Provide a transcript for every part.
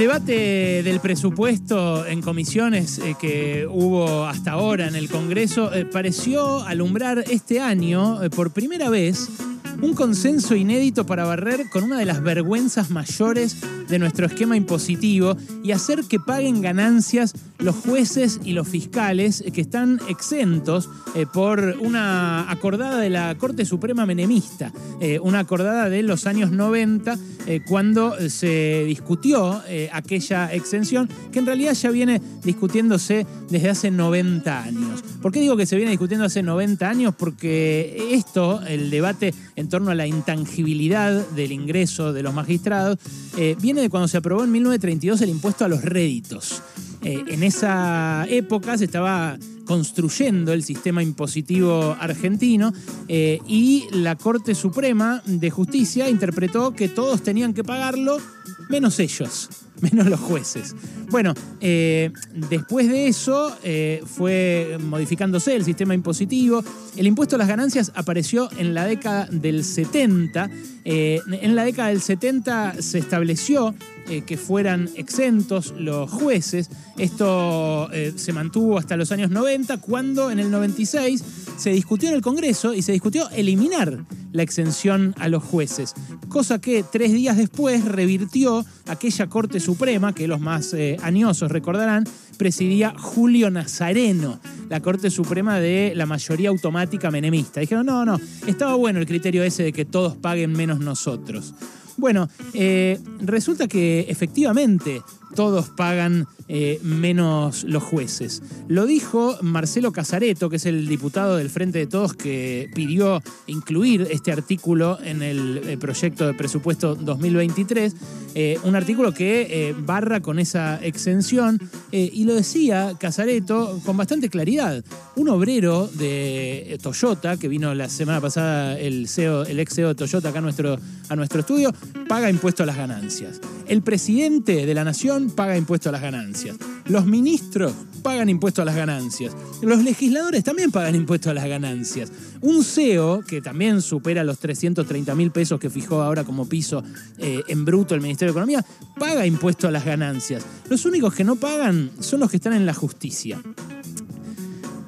debate del presupuesto en comisiones eh, que hubo hasta ahora en el Congreso eh, pareció alumbrar este año eh, por primera vez un consenso inédito para barrer con una de las vergüenzas mayores de nuestro esquema impositivo y hacer que paguen ganancias los jueces y los fiscales que están exentos eh, por una acordada de la Corte Suprema Menemista, eh, una acordada de los años 90, eh, cuando se discutió aquella exención, que en realidad ya viene discutiéndose desde hace 90 años. ¿Por qué digo que se viene discutiendo hace 90 años? Porque esto, el debate en torno a la intangibilidad del ingreso de los magistrados, viene de cuando se aprobó en 1932 el impuesto a los réditos. Eh, en esa época se estaba construyendo el sistema impositivo argentino eh, y la Corte Suprema de Justicia interpretó que todos tenían que pagarlo menos ellos, menos los jueces. Bueno, eh, después de eso fue modificándose el sistema impositivo. El impuesto a las ganancias apareció en la década del 70. en la década del 70 se estableció eh, que fueran exentos los jueces. Esto eh, se mantuvo hasta los años 90, cuando en el 96 se discutió en el Congreso y se discutió eliminar la exención a los jueces, cosa que tres días después revirtió aquella Corte Suprema, que los más eh, añosos recordarán, presidía Julio Nazareno, la Corte Suprema de la mayoría automática menemista. Dijeron, no, no, estaba bueno el criterio ese de que todos paguen menos nosotros. Bueno, eh, resulta que efectivamente todos pagan eh, menos los jueces. Lo dijo Marcelo Casareto, que es el diputado del Frente de Todos que pidió incluir este artículo en el, eh, proyecto de presupuesto 2023, eh, un artículo que barra con esa exención, y lo decía Casareto con bastante claridad. Un obrero de Toyota, que vino la semana pasada el, CEO, ex CEO de Toyota acá a nuestro, a nuestro estudio, paga impuesto a las ganancias. El presidente de la nación paga impuesto a las ganancias. Los ministros pagan impuesto a las ganancias. Los legisladores también pagan impuesto a las ganancias. Un CEO, que también supera los 330 mil pesos que fijó ahora como piso eh, en bruto el Ministerio de Economía, paga impuesto a las ganancias. Los únicos que no pagan son los que están en la justicia.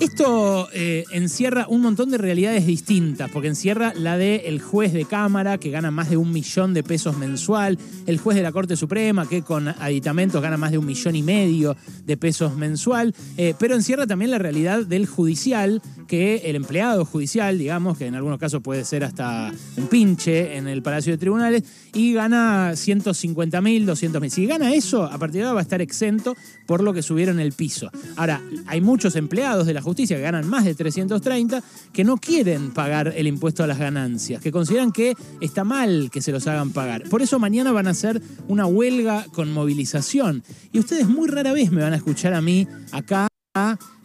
Esto eh, encierra un montón de realidades distintas, porque encierra la del el juez de Cámara, que gana más de un millón de pesos mensual, el juez de la Corte Suprema, que con aditamentos gana más de un millón y medio de pesos mensual, eh, pero encierra también la realidad del judicial, que el empleado judicial, digamos, que en algunos casos puede ser hasta un pinche en el Palacio de Tribunales, y gana 150 mil, 200 mil. Si gana eso, a partir de ahora va a estar exento por lo que subieron el piso. Ahora, hay muchos empleados de la justicia que ganan más de 330 que no quieren pagar el impuesto a las ganancias, que consideran que está mal que se los hagan pagar. Por eso mañana van a hacer una huelga con movilización. Y ustedes muy rara vez me van a escuchar a mí acá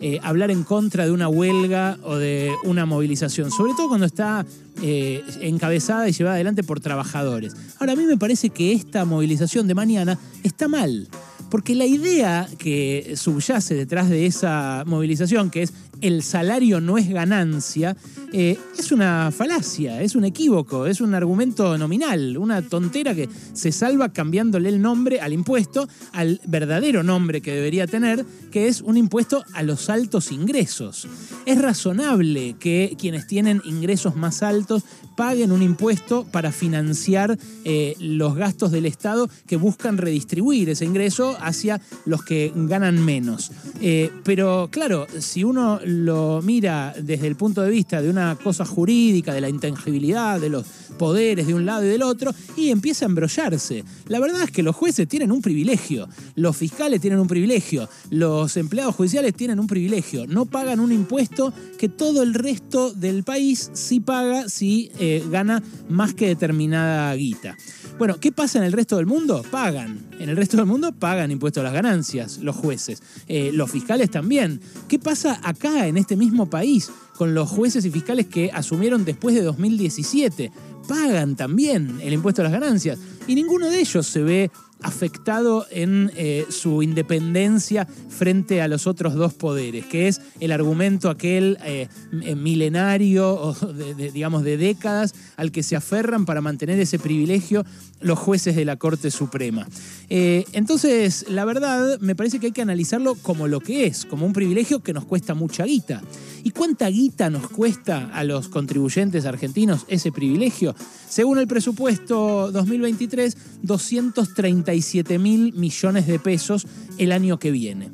eh, hablar en contra de una huelga o de una movilización, sobre todo cuando está eh, encabezada y llevada adelante por trabajadores. Ahora, a mí me parece que esta movilización de mañana está mal. Porque la idea que subyace detrás de esa movilización, que es el salario no es ganancia, eh, es una falacia, es un equívoco, es un argumento nominal, una tontera que se salva cambiándole el nombre al impuesto al verdadero nombre que debería tener, que es un impuesto a los altos ingresos. Es razonable que quienes tienen ingresos más altos paguen un impuesto para financiar eh, los gastos del Estado que buscan redistribuir ese ingreso hacia los que ganan menos. Eh, pero claro, si uno lo mira desde el punto de vista de una cosa jurídica, de la intangibilidad, de los poderes de un lado y del otro, y empieza a embrollarse. La verdad es que los jueces tienen un privilegio, los fiscales tienen un privilegio, los empleados judiciales tienen un privilegio, no pagan un impuesto que todo el resto del país sí paga si eh, gana más que determinada guita. Bueno, ¿qué pasa en el resto del mundo? Pagan. En el resto del mundo pagan impuestos a las ganancias los jueces. Eh, los fiscales también. ¿Qué pasa acá, en este mismo país, con los jueces y fiscales que asumieron después de 2017? Pagan también el impuesto a las ganancias. Y ninguno de ellos se ve afectado en eh, su independencia frente a los otros dos poderes, que es el argumento aquel eh, milenario de, digamos de décadas al que se aferran para mantener ese privilegio los jueces de la Corte Suprema. Eh, entonces, la verdad, me parece que hay que analizarlo como lo que es, como un privilegio que nos cuesta mucha guita. ¿Y cuánta guita nos cuesta a los contribuyentes argentinos ese privilegio? Según el presupuesto 2023, 237 mil millones de pesos el año que viene.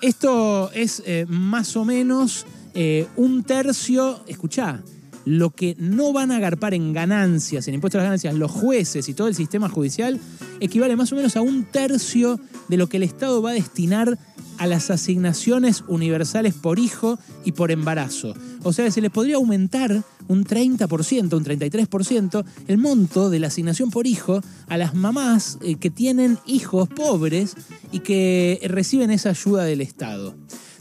Esto es eh, más o menos eh, un tercio, escuchá, lo que no van a agarpar en ganancias, en impuestos a las ganancias, los jueces y todo el sistema judicial, equivale más o menos a un tercio de lo que el Estado va a destinar a las asignaciones universales por hijo y por embarazo. O sea, se les podría aumentar un 30%, un 33% el monto de la asignación por hijo a las mamás eh, que tienen hijos pobres y que reciben esa ayuda del Estado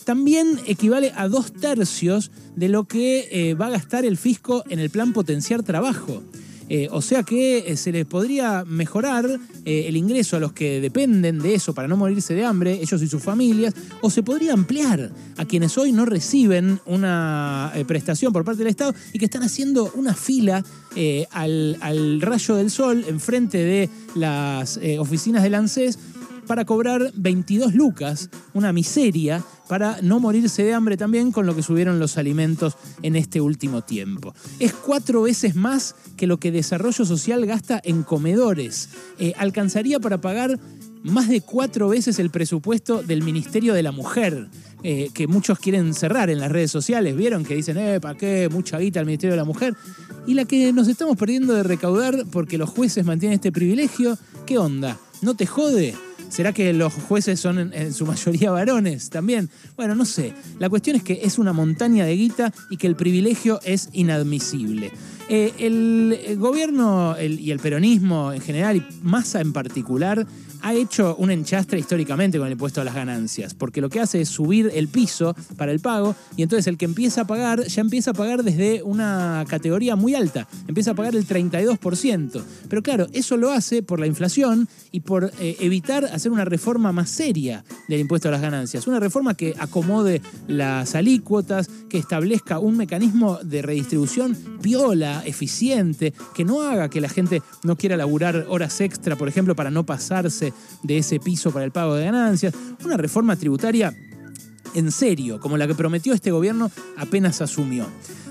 también equivale a dos tercios de lo que eh, va a gastar el fisco en el plan potenciar trabajo. Eh, o sea que eh, se les podría mejorar el ingreso a los que dependen de eso para no morirse de hambre, ellos y sus familias, o se podría ampliar a quienes hoy no reciben una prestación por parte del Estado y que están haciendo una fila al, al, rayo del sol enfrente de las oficinas del ANSES para cobrar 22 lucas, una miseria, para no morirse de hambre también con lo que subieron los alimentos en este último tiempo. Es cuatro veces más que lo que Desarrollo Social gasta en comedores. Eh, alcanzaría para pagar más de cuatro veces el presupuesto del Ministerio de la Mujer. Eh, que muchos quieren cerrar en las redes sociales, vieron que dicen, eh, ¿para qué? Mucha guita al Ministerio de la Mujer. Y la que nos estamos perdiendo de recaudar porque los jueces mantienen este privilegio, ¿qué onda? ¿No te jode? ¿Será que los jueces son en, su mayoría varones también? Bueno, no sé. La cuestión es que es una montaña de guita y que el privilegio es inadmisible. Eh, el, gobierno y el peronismo en general, y Massa en particular, ha hecho un enchastre históricamente con el impuesto a las ganancias, porque lo que hace es subir el piso para el pago y entonces el que empieza a pagar ya empieza a pagar desde una categoría muy alta, empieza a pagar el 32%. Pero claro, eso lo hace por la inflación y por eh, evitar hacer una reforma más seria del impuesto a las ganancias, una reforma que acomode las alícuotas, que establezca un mecanismo de redistribución piola, eficiente, que no haga que la gente no quiera laburar horas extra, por ejemplo, para no pasarse de ese piso para el pago de ganancias, una reforma tributaria en serio, como la que prometió este gobierno apenas asumió.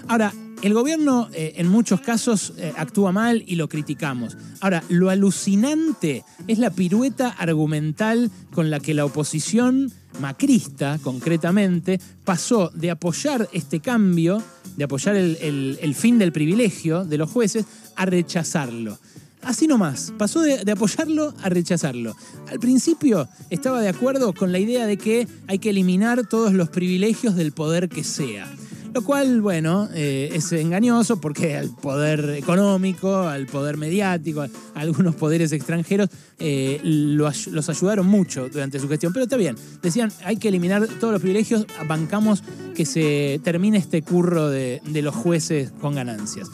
Ahora, el gobierno eh, en muchos casos eh, actúa mal y lo criticamos. Ahora, lo alucinante es la pirueta argumental con la que la oposición macrista, concretamente, pasó de apoyar este cambio, de apoyar el fin del privilegio de los jueces, a rechazarlo. Así nomás, pasó de, apoyarlo a rechazarlo. Al principio estaba de acuerdo con la idea de que hay que eliminar todos los privilegios del poder que sea. Lo cual, bueno, eh, es engañoso porque al poder económico, al poder mediático, a algunos poderes extranjeros eh, los ayudaron mucho durante su gestión. Pero está bien, decían, hay que eliminar todos los privilegios, bancamos que se termine este curro de los jueces con ganancias.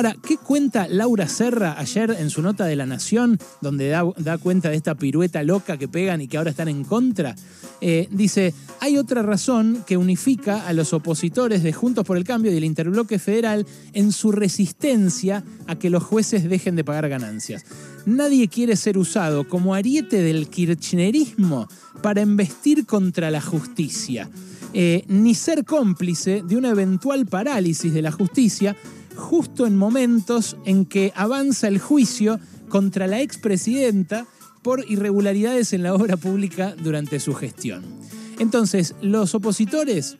Ahora, ¿qué cuenta Laura Serra ayer en su nota de La Nación, donde da, cuenta de esta pirueta loca que pegan y que ahora están en contra? Eh, dice, hay otra razón que unifica a los opositores de Juntos por el Cambio y el Interbloque Federal en su resistencia a que los jueces dejen de pagar ganancias. Nadie quiere ser usado como ariete del kirchnerismo para embestir contra la justicia, eh, ni ser cómplice de una eventual parálisis de la justicia justo en momentos en que avanza el juicio contra la expresidenta por irregularidades en la obra pública durante su gestión. Entonces, los opositores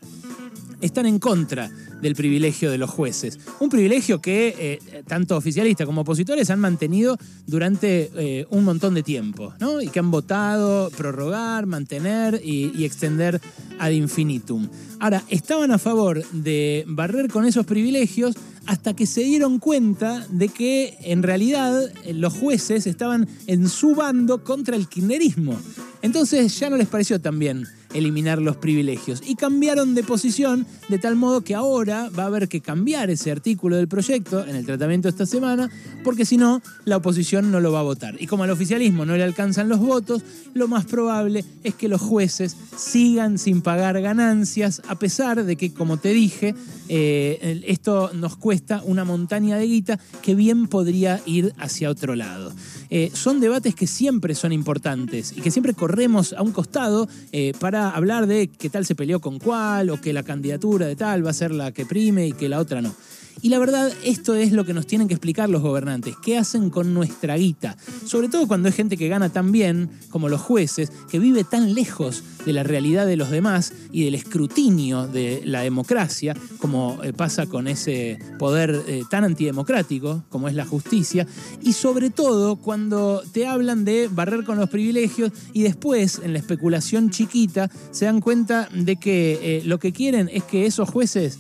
están en contra del privilegio de los jueces. Un privilegio que eh, tanto oficialistas como opositores han mantenido durante eh, un montón de tiempo, ¿no? Y que han votado prorrogar, mantener y, y extender ad infinitum. Ahora, estaban a favor de barrer con esos privilegios hasta que se dieron cuenta de que en realidad eh, los jueces estaban en su bando contra el kirchnerismo. Entonces ya no les pareció tan bien eliminar los privilegios. Y cambiaron de posición de tal modo que ahora va a haber que cambiar ese artículo del proyecto en el tratamiento esta semana, porque si no, la oposición no lo va a votar. Y como al oficialismo no le alcanzan los votos, lo más probable es que los jueces sigan sin pagar ganancias, a pesar de que, como te dije, eh, esto nos cuesta una montaña de guita que bien podría ir hacia otro lado. Eh, son debates que siempre son importantes y que siempre corremos a un costado eh, para hablar de qué tal se peleó con cuál o que la candidatura de tal va a ser la que prime y que la otra no. Y la verdad, esto es lo que nos tienen que explicar los gobernantes. ¿Qué hacen con nuestra guita? Sobre todo cuando hay gente que gana tan bien, como los jueces, que vive tan lejos de la realidad de los demás y del escrutinio de la democracia, como eh, pasa con ese poder eh, tan antidemocrático como es la justicia. Y sobre todo cuando te hablan de barrer con los privilegios y después, en la especulación chiquita, se dan cuenta de que eh, lo que quieren es que esos jueces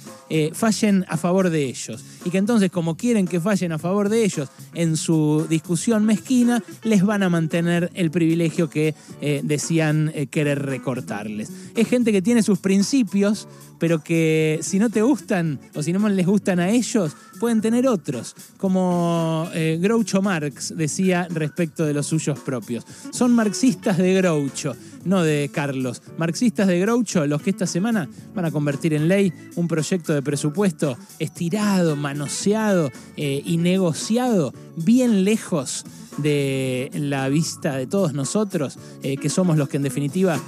fallen a favor de ellos muchos. Y que entonces como quieren que fallen a favor de ellos en su discusión mezquina, les van a mantener el privilegio que eh, decían eh, querer recortarles. Es gente que tiene sus principios, pero que si no te gustan o si no les gustan a ellos, pueden tener otros, como eh, Groucho Marx decía respecto de los suyos propios. Son marxistas de Groucho, no de Carlos. Marxistas de Groucho, los que esta semana van a convertir en ley un proyecto de presupuesto estirado, manoseado eh, y negociado bien lejos de la vista de todos nosotros, eh, que somos los que en definitiva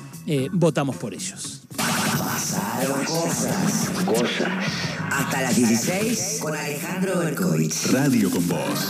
votamos por ellos. Pasaron cosas. Cosas. Hasta las 16 con Alejandro Berkovich. Radio con Voz.